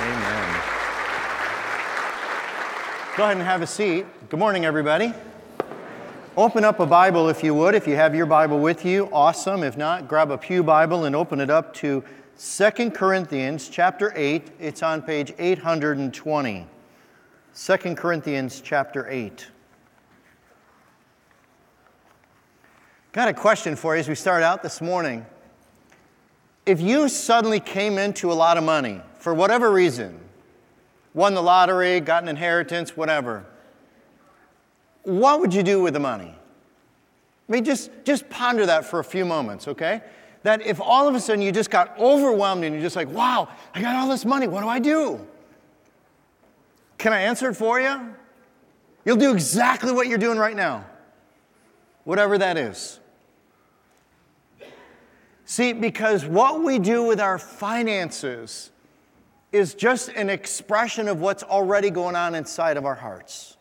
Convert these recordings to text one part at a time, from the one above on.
Amen. Go ahead and have a seat. Good morning, everybody. Open up a Bible if you would. If you have your Bible with you, awesome. If not, grab a Pew Bible and open it up to 2 Corinthians chapter 8. It's on page 820. 2 Corinthians chapter 8. Got a question for you as we start out this morning. If you suddenly came into a lot of money for whatever reason, won the lottery, got an inheritance, whatever, what would you do with the money? I mean, just, just ponder that for a few moments, okay? That if all of a sudden you just got overwhelmed and you're just like, wow, I got all this money, what do I do? Can I answer it for you? You'll do exactly what you're doing right now, whatever that is. See, because what we do with our finances is just an expression of what's already going on inside of our hearts.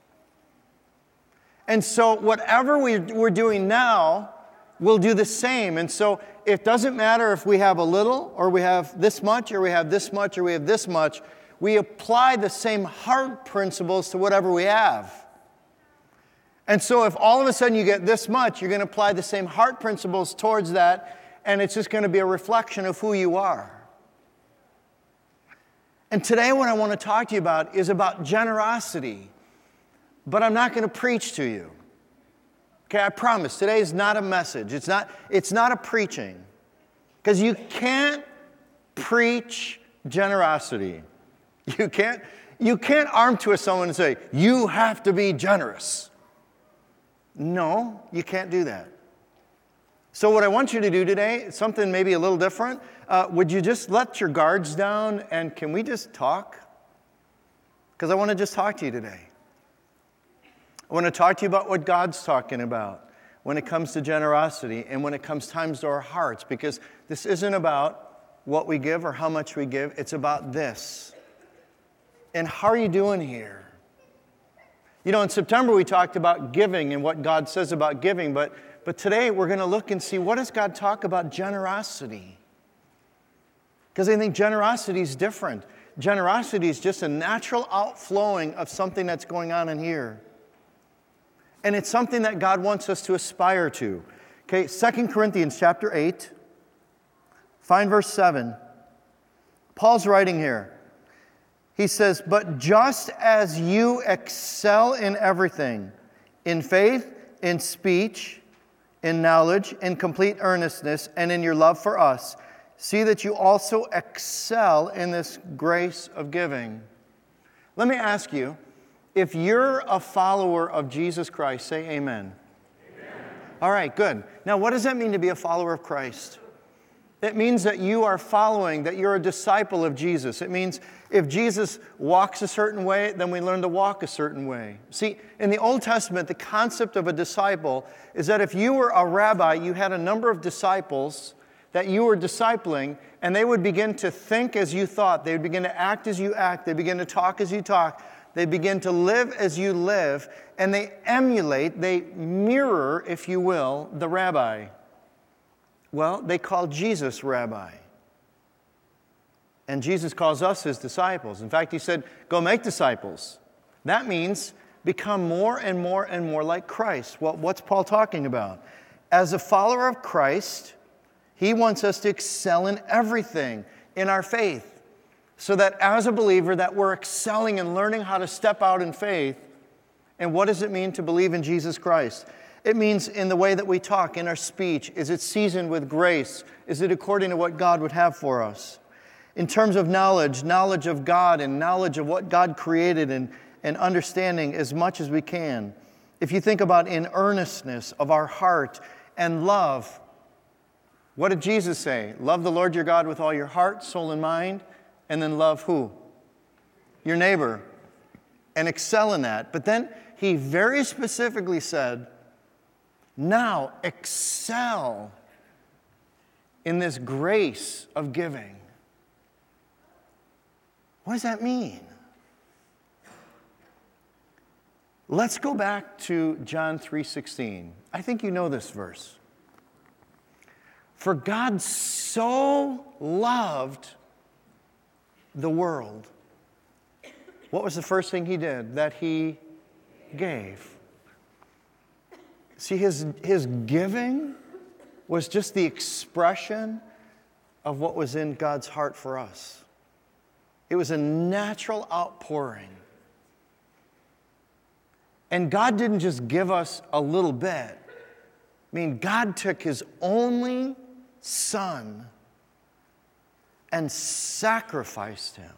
And so, whatever we, we're doing now, we'll do the same. And so, it doesn't matter if we have a little, or we have this much, or we have this much, or we have this much. We apply the same heart principles to whatever we have. And so, if all of a sudden you get this much, you're going to apply the same heart principles towards that and it's just going to be a reflection of who you are. And today, what I want to talk to you about is about generosity, but I'm not going to preach to you. Okay, I promise. Today is not a message, it's not, it's not a preaching, because you can't preach generosity. You can't, you can't arm twist someone and say, You have to be generous. No, you can't do that. So, what I want you to do today, something maybe a little different. Uh, would you just let your guards down and can we just talk? Because I want to just talk to you today. I want to talk to you about what God's talking about when it comes to generosity and when it comes times to our hearts, because this isn't about what we give or how much we give, it's about this. And how are you doing here? You know, in September we talked about giving and what God says about giving, but but today we're going to look and see what does God talk about generosity? Because I think generosity is different. Generosity is just a natural outflowing of something that's going on in here. And it's something that God wants us to aspire to. Okay, Second Corinthians chapter 8, find verse 7. Paul's writing here. He says, But just as you excel in everything, in faith, in speech, in knowledge, in complete earnestness, and in your love for us. See that you also excel in this grace of giving. Let me ask you if you're a follower of Jesus Christ, say amen. amen. All right, good. Now, what does that mean to be a follower of Christ? It means that you are following, that you're a disciple of Jesus. It means if Jesus walks a certain way, then we learn to walk a certain way. See, in the Old Testament, the concept of a disciple is that if you were a rabbi, you had a number of disciples that you were discipling, and they would begin to think as you thought. They would begin to act as you act. They begin to talk as you talk. They begin to live as you live, and they emulate, they mirror, if you will, the rabbi. Well, they called Jesus rabbi. And Jesus calls us his disciples. In fact, he said, Go make disciples. That means become more and more and more like Christ. Well, what's Paul talking about? As a follower of Christ, he wants us to excel in everything in our faith. So that as a believer that we're excelling and learning how to step out in faith. And what does it mean to believe in Jesus Christ? It means in the way that we talk, in our speech. Is it seasoned with grace? Is it according to what God would have for us? in terms of knowledge, knowledge of God and knowledge of what God created and, and understanding as much as we can. If you think about in earnestness of our heart and love, what did Jesus say? Love the Lord your God with all your heart, soul, and mind, and then love who? Your neighbor, and excel in that. But then he very specifically said, now excel in this grace of giving. What does that mean? Let's go back to John 3:16. I think you know this verse. For God so loved the world what was the first thing he did? That he gave. See, his, his giving was just the expression of what was in God's heart for us. It was a natural outpouring. And God didn't just give us a little bit. I mean, God took his only son and sacrificed him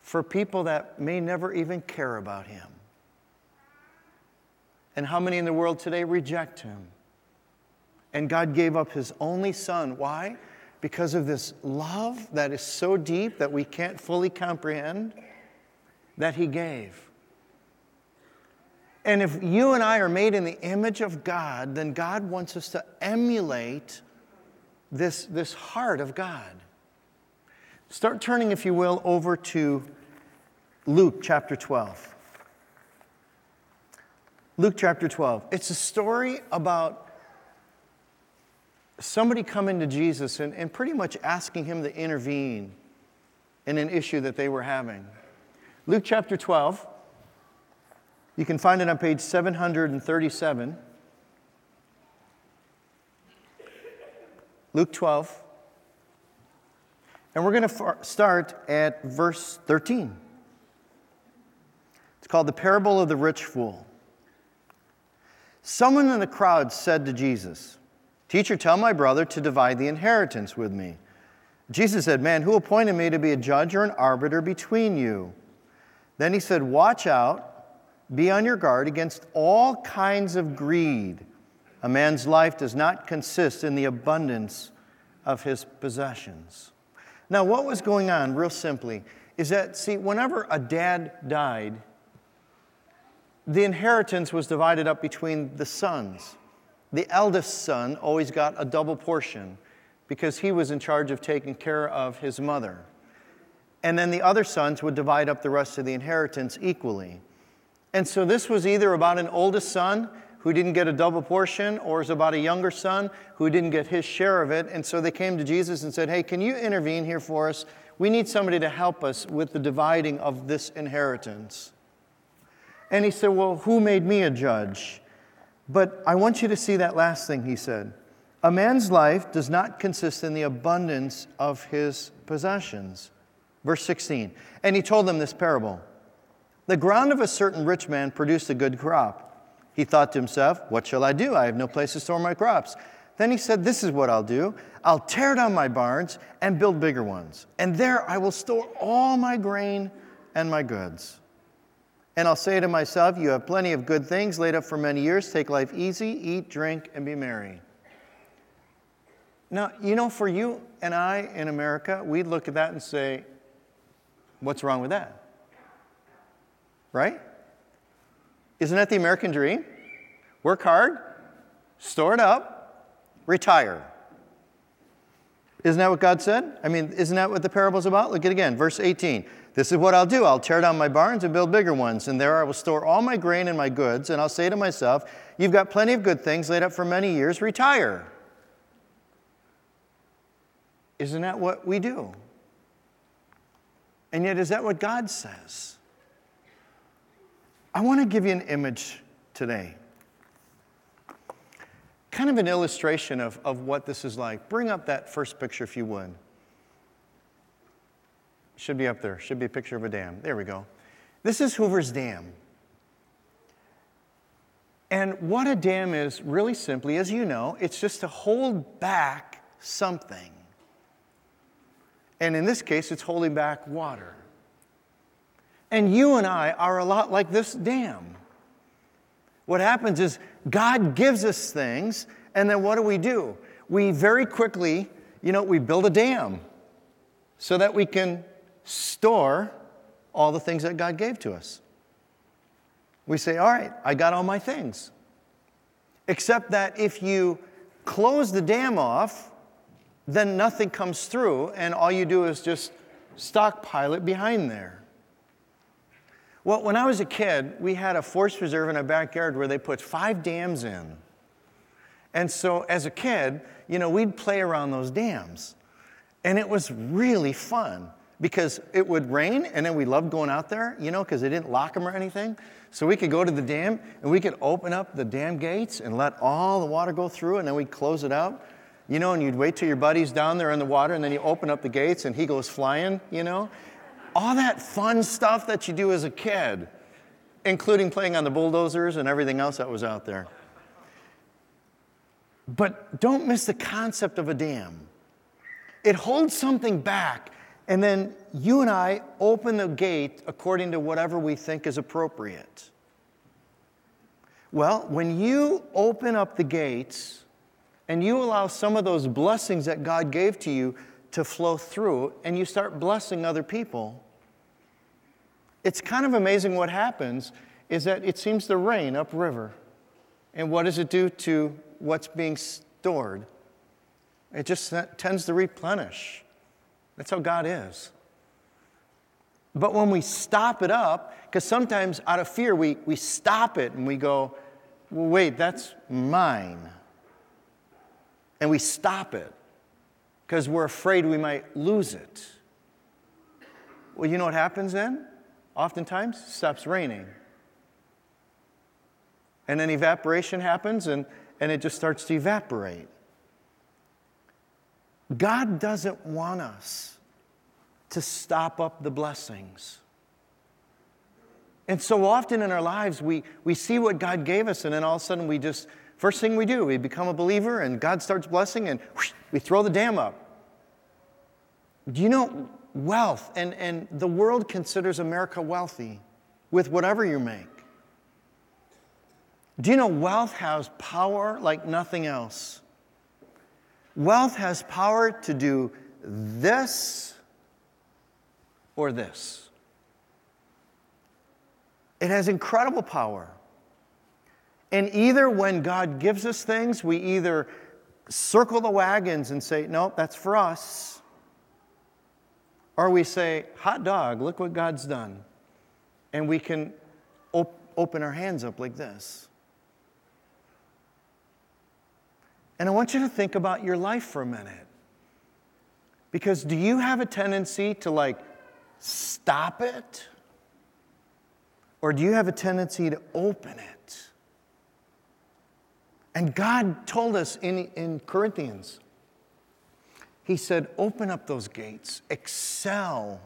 for people that may never even care about him. And how many in the world today reject him? And God gave up his only son. Why? Because of this love that is so deep that we can't fully comprehend that he gave. And if you and I are made in the image of God, then God wants us to emulate this, this heart of God. Start turning, if you will, over to Luke chapter 12. Luke chapter 12. It's a story about somebody coming to Jesus and, and pretty much asking him to intervene in an issue that they were having. Luke chapter 12. You can find it on page 737. Luke 12. And we're going to start at verse 13. It's called the parable of the rich fool. Someone in the crowd said to Jesus, Teacher, tell my brother to divide the inheritance with me. Jesus said, Man, who appointed me to be a judge or an arbiter between you? Then he said, Watch out be on your guard against all kinds of greed. A man's life does not consist in the abundance of his possessions. Now, what was going on, real simply, is that, see, whenever a dad died, the inheritance was divided up between the sons. The eldest son always got a double portion because he was in charge of taking care of his mother. And then the other sons would divide up the rest of the inheritance equally. And so this was either about an oldest son who didn't get a double portion, or is about a younger son who didn't get his share of it. And so they came to Jesus and said, Hey, can you intervene here for us? We need somebody to help us with the dividing of this inheritance. And he said, Well, who made me a judge? But I want you to see that last thing he said. A man's life does not consist in the abundance of his possessions. Verse 16. And he told them this parable. The ground of a certain rich man produced a good crop. He thought to himself, What shall I do? I have no place to store my crops. Then he said, This is what I'll do I'll tear down my barns and build bigger ones. And there I will store all my grain and my goods. And I'll say to myself, You have plenty of good things laid up for many years. Take life easy, eat, drink, and be merry. Now, you know, for you and I in America, we'd look at that and say, What's wrong with that? right? Isn't that the American dream? Work hard, store it up, retire. Isn't that what God said? I mean, isn't that what the parable's about? Look at it again, verse 18. This is what I'll do. I'll tear down my barns and build bigger ones, and there I will store all my grain and my goods, and I'll say to myself, You've got plenty of good things laid up for many years, retire. Isn't that what we do? And yet, is that what God says? I want to give you an image today. Kind of an illustration of, of what this is like. Bring up that first picture if you would. Should be up there. Should be a picture of a dam. There we go. This is Hoover's Dam. And what a dam is, really simply, as you know, it's just to hold back something. And in this case, it's holding back water. And you and I are a lot like this dam. What happens is God gives us things, and then what do we do? We very quickly, you know, we build a dam so that we can store all the things that God gave to us. We say, All right, I got all my things. Except that if you close the dam off, then nothing comes through, and all you do is just stockpile it behind there. Well, when I was a kid, we had a forest reserve in our backyard where they put five dams in. And so as a kid, you know, we'd play around those dams. And it was really fun because it would rain and then we loved going out there, you know, because they didn't lock them or anything. So we could go to the dam and we could open up the dam gates and let all the water go through and then we'd close it out. You know, and you'd wait till your buddy's down there in the water and then you open up the gates and he goes flying, you know. All that fun stuff that you do as a kid, including playing on the bulldozers and everything else that was out there. But don't miss the concept of a dam. It holds something back and then you and I open the gate according to whatever we think is appropriate. Well, when you open up the gates and you allow some of those blessings that God gave to you to flow through and you start blessing other people, it's kind of amazing what happens is that it seems to rain upriver. And what does it do to what's being stored? It just tends to replenish. That's how God is. But when we stop it up, because sometimes out of fear we, we stop it and we go, well, wait, that's mine. And we stop it because we're afraid we might lose it. Well, you know what happens then? Oftentimes, stops raining. And then evaporation happens and, and it just starts to evaporate. God doesn't want us to stop up the blessings. And so often in our lives, we, we see what God gave us, and then all of a sudden we just, first thing we do, we become a believer, and God starts blessing, and whoosh, we throw the dam up. Do you know wealth? And, and the world considers America wealthy with whatever you make. Do you know wealth has power like nothing else? Wealth has power to do this or this. It has incredible power. And either when God gives us things, we either circle the wagons and say, nope, that's for us. Or we say, hot dog, look what God's done. And we can op- open our hands up like this. And I want you to think about your life for a minute. Because do you have a tendency to like stop it? Or do you have a tendency to open it? And God told us in, in Corinthians, He said, open up those gates, excel.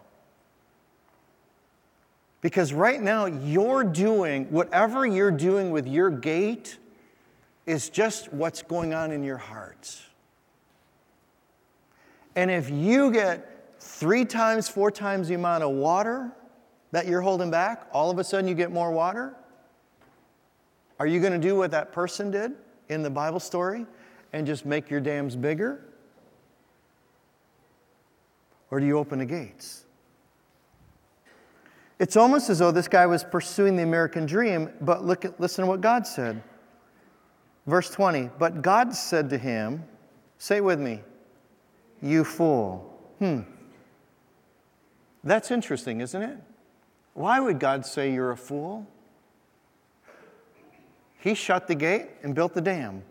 Because right now, you're doing whatever you're doing with your gate is just what's going on in your hearts. And if you get three times, four times the amount of water that you're holding back, all of a sudden you get more water, are you going to do what that person did in the Bible story and just make your dams bigger? Or do you open the gates? It's almost as though this guy was pursuing the American dream, but look at, listen to what God said. Verse 20, but God said to him, Say with me, you fool. Hmm. That's interesting, isn't it? Why would God say you're a fool? He shut the gate and built the dam.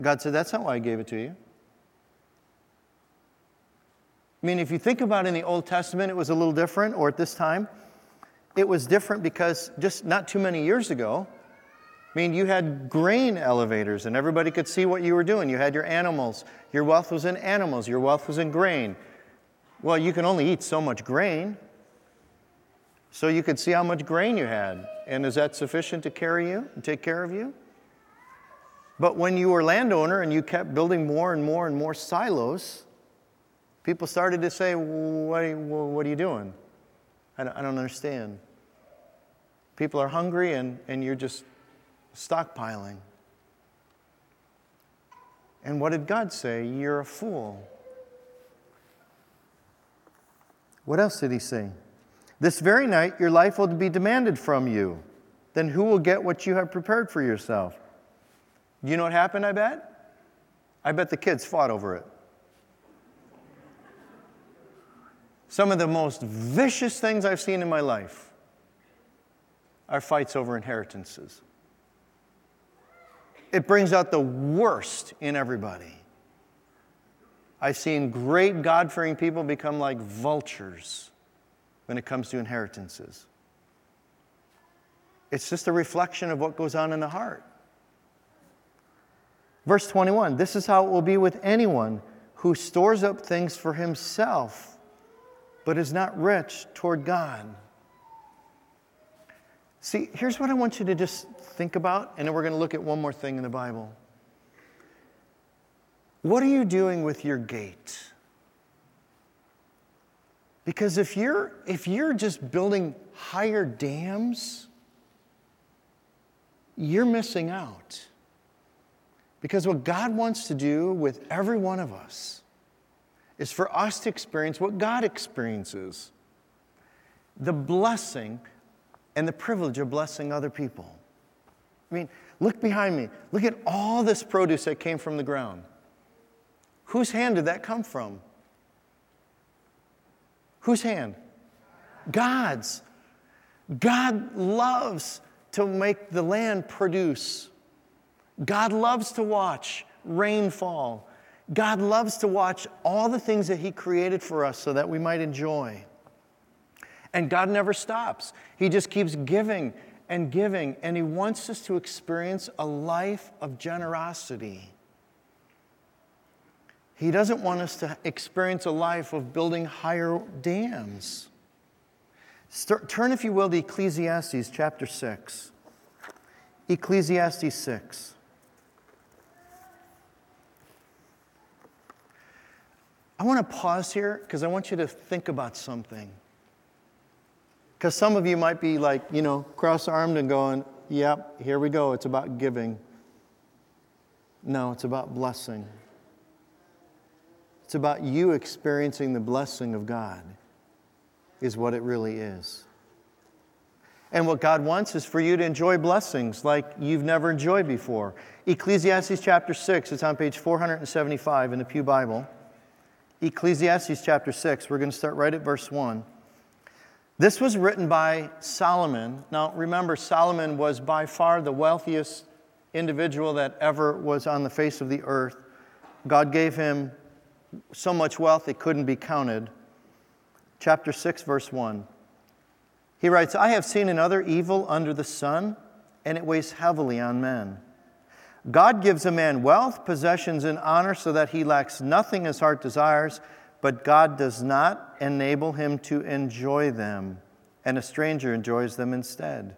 God said, That's not why I gave it to you. I mean, if you think about it in the Old Testament, it was a little different, or at this time, it was different because just not too many years ago, mean, you had grain elevators and everybody could see what you were doing. You had your animals. Your wealth was in animals, your wealth was in grain. Well, you can only eat so much grain. So you could see how much grain you had. And is that sufficient to carry you and take care of you? But when you were landowner and you kept building more and more and more silos, people started to say, What are you, doing? I don't, I don't understand. People are hungry and, and you're just stockpiling. And what did God say? You're a fool. What else did he say? This very night your life will be demanded from you. Then who will get what you have prepared for yourself? You know what happened, I bet? I bet the kids fought over it. Some of the most vicious things I've seen in my life are fights over inheritances. It brings out the worst in everybody. I've seen great God fearing people become like vultures when it comes to inheritances. It's just a reflection of what goes on in the heart. Verse 21 This is how it will be with anyone who stores up things for himself, but is not rich toward God. See, here's what I want you to just think about, and then we're going to look at one more thing in the Bible. What are you doing with your gate? Because if you're, if you're just building higher dams, you're missing out. Because what God wants to do with every one of us is for us to experience what God experiences the blessing and the privilege of blessing other people. I mean, look behind me. Look at all this produce that came from the ground. Whose hand did that come from? Whose hand? God's. God loves to make the land produce. God loves to watch rainfall. God loves to watch all the things that He created for us so that we might enjoy. And God never stops, He just keeps giving and giving, and He wants us to experience a life of generosity. He doesn't want us to experience a life of building higher dams. Start, turn, if you will, to Ecclesiastes chapter 6. Ecclesiastes 6. I want to pause here because I want you to think about something. Because some of you might be like, you know, cross armed and going, yep, here we go. It's about giving. No, it's about blessing. It's about you experiencing the blessing of God, is what it really is. And what God wants is for you to enjoy blessings like you've never enjoyed before. Ecclesiastes chapter 6, it's on page 475 in the Pew Bible. Ecclesiastes chapter 6, we're going to start right at verse 1. This was written by Solomon. Now, remember, Solomon was by far the wealthiest individual that ever was on the face of the earth. God gave him so much wealth it couldn't be counted. Chapter 6, verse 1. He writes, I have seen another evil under the sun, and it weighs heavily on men. God gives a man wealth, possessions, and honor so that he lacks nothing his heart desires, but God does not enable him to enjoy them, and a stranger enjoys them instead.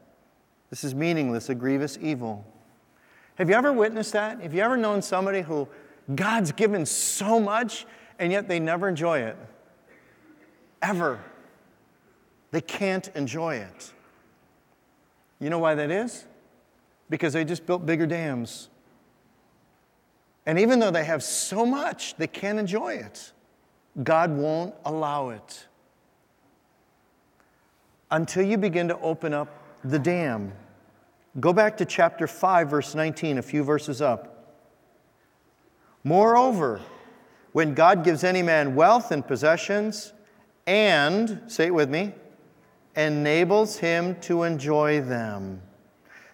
This is meaningless, a grievous evil. Have you ever witnessed that? Have you ever known somebody who God's given so much, and yet they never enjoy it. Ever. They can't enjoy it. You know why that is? Because they just built bigger dams. And even though they have so much, they can't enjoy it. God won't allow it. Until you begin to open up the dam. Go back to chapter 5, verse 19, a few verses up. Moreover, when God gives any man wealth and possessions, and, say it with me, enables him to enjoy them,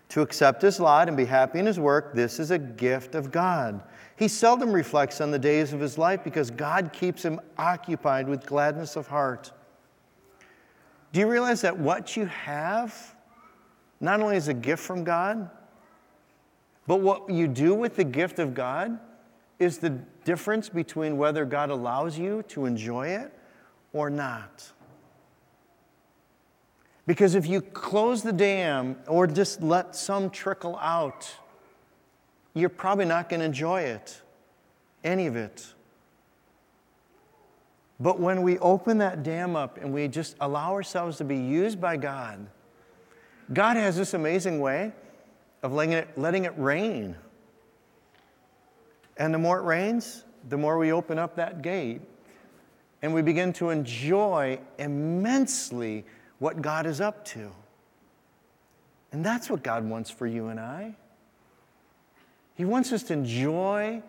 to accept his lot and be happy in his work, this is a gift of God. He seldom reflects on the days of his life because God keeps him occupied with gladness of heart. Do you realize that what you have not only is a gift from God, but what you do with the gift of God is the difference between whether God allows you to enjoy it or not. Because if you close the dam or just let some trickle out, you're probably not going to enjoy it, any of it. But when we open that dam up and we just allow ourselves to be used by God, God has this amazing way of letting it, letting it rain and the more it rains, the more we open up that gate and we begin to enjoy immensely what God is up to. And that's what God wants for you and I. He wants us to enjoy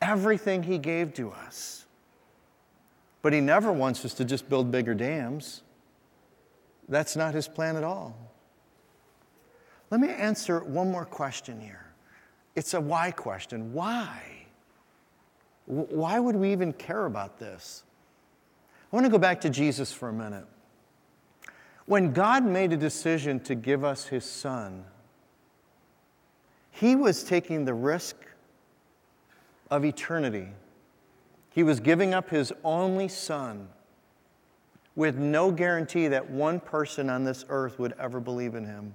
everything He gave to us. But He never wants us to just build bigger dams. That's not His plan at all. Let me answer one more question here. It's a why question. Why? Why would we even care about this? I want to go back to Jesus for a minute. When God made a decision to give us his son, he was taking the risk of eternity. He was giving up his only son with no guarantee that one person on this earth would ever believe in him.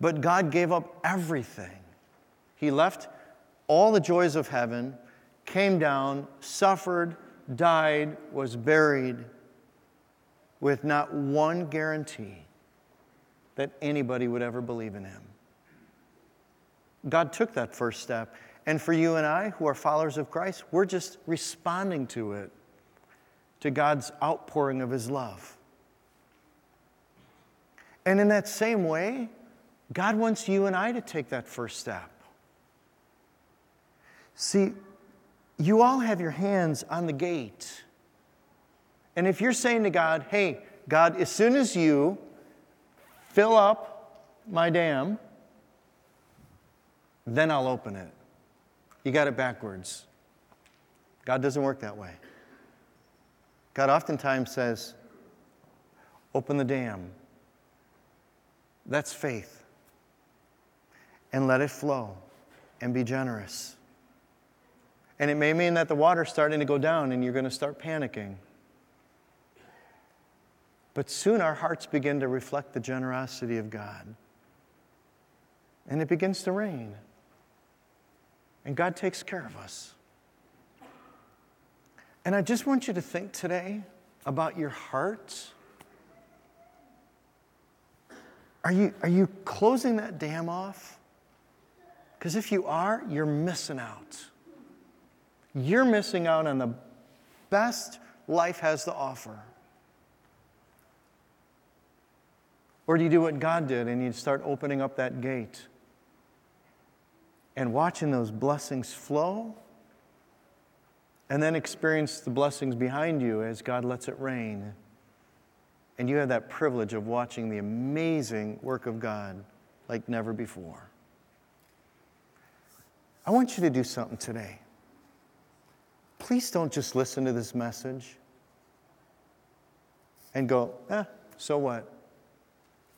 But God gave up everything. He left all the joys of heaven, came down, suffered, died, was buried, with not one guarantee that anybody would ever believe in him. God took that first step. And for you and I, who are followers of Christ, we're just responding to it, to God's outpouring of his love. And in that same way, God wants you and I to take that first step. See, you all have your hands on the gate. And if you're saying to God, hey, God, as soon as you fill up my dam, then I'll open it. You got it backwards. God doesn't work that way. God oftentimes says, open the dam. That's faith. And let it flow and be generous. And it may mean that the water's starting to go down and you're going to start panicking. But soon our hearts begin to reflect the generosity of God. And it begins to rain. And God takes care of us. And I just want you to think today about your heart. Are you, are you closing that dam off? Because if you are, you're missing out. You're missing out on the best life has to offer. Or do you do what God did and you start opening up that gate and watching those blessings flow and then experience the blessings behind you as God lets it rain? And you have that privilege of watching the amazing work of God like never before. I want you to do something today. Please don't just listen to this message and go, eh, so what?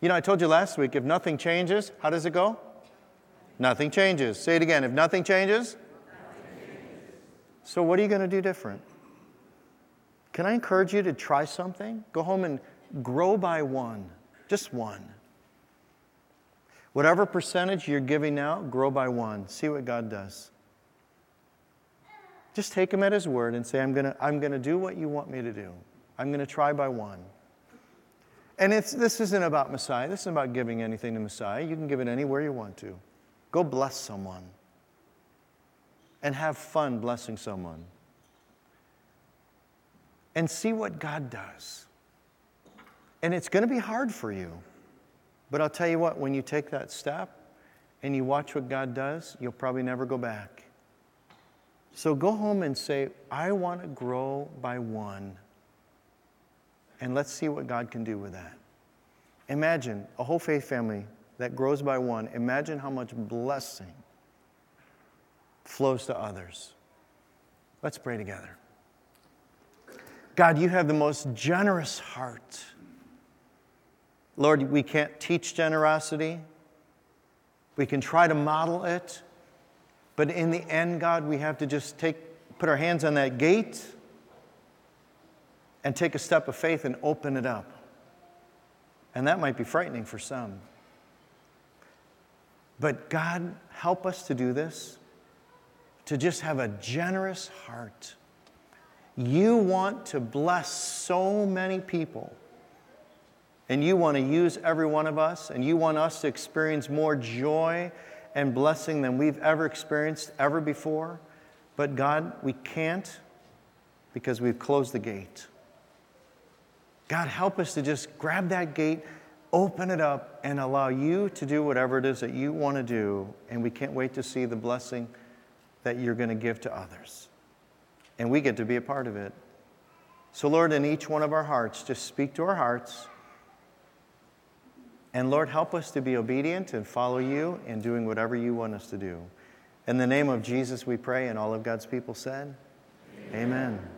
You know, I told you last week if nothing changes, how does it go? Nothing changes. Say it again. If nothing changes, nothing so what are you going to do different? Can I encourage you to try something? Go home and grow by one, just one. Whatever percentage you're giving now, grow by one. See what God does. Just take him at his word and say, I'm going to I'm going to do what you want me to do. I'm going to try by one. And this isn't about Messiah. This isn't about giving anything to Messiah. You can give it anywhere you want to. Go bless someone and have fun blessing someone. And see what God does. And it's going to be hard for you. But I'll tell you what, when you take that step and you watch what God does, you'll probably never go back. So go home and say, I want to grow by one. And let's see what God can do with that. Imagine a whole faith family that grows by one. Imagine how much blessing flows to others. Let's pray together. God, you have the most generous heart. Lord, we can't teach generosity. We can try to model it. But in the end, God, we have to just take, put our hands on that gate and take a step of faith and open it up. And that might be frightening for some. But God, help us to do this, to just have a generous heart. You want to bless so many people, and you want to use every one of us, and you want us to experience more joy and blessing than we've ever experienced ever before. But God, we can't because we've closed the gate. God, help us to just grab that gate, open it up, and allow you to do whatever it is that you want to do. And we can't wait to see the blessing that you're going to give to others. And we get to be a part of it. So, Lord, in each one of our hearts, just speak to our hearts. And Lord, help us to be obedient and follow you in doing whatever you want us to do. In the name of Jesus, we pray, and all of God's people said, Amen. Amen.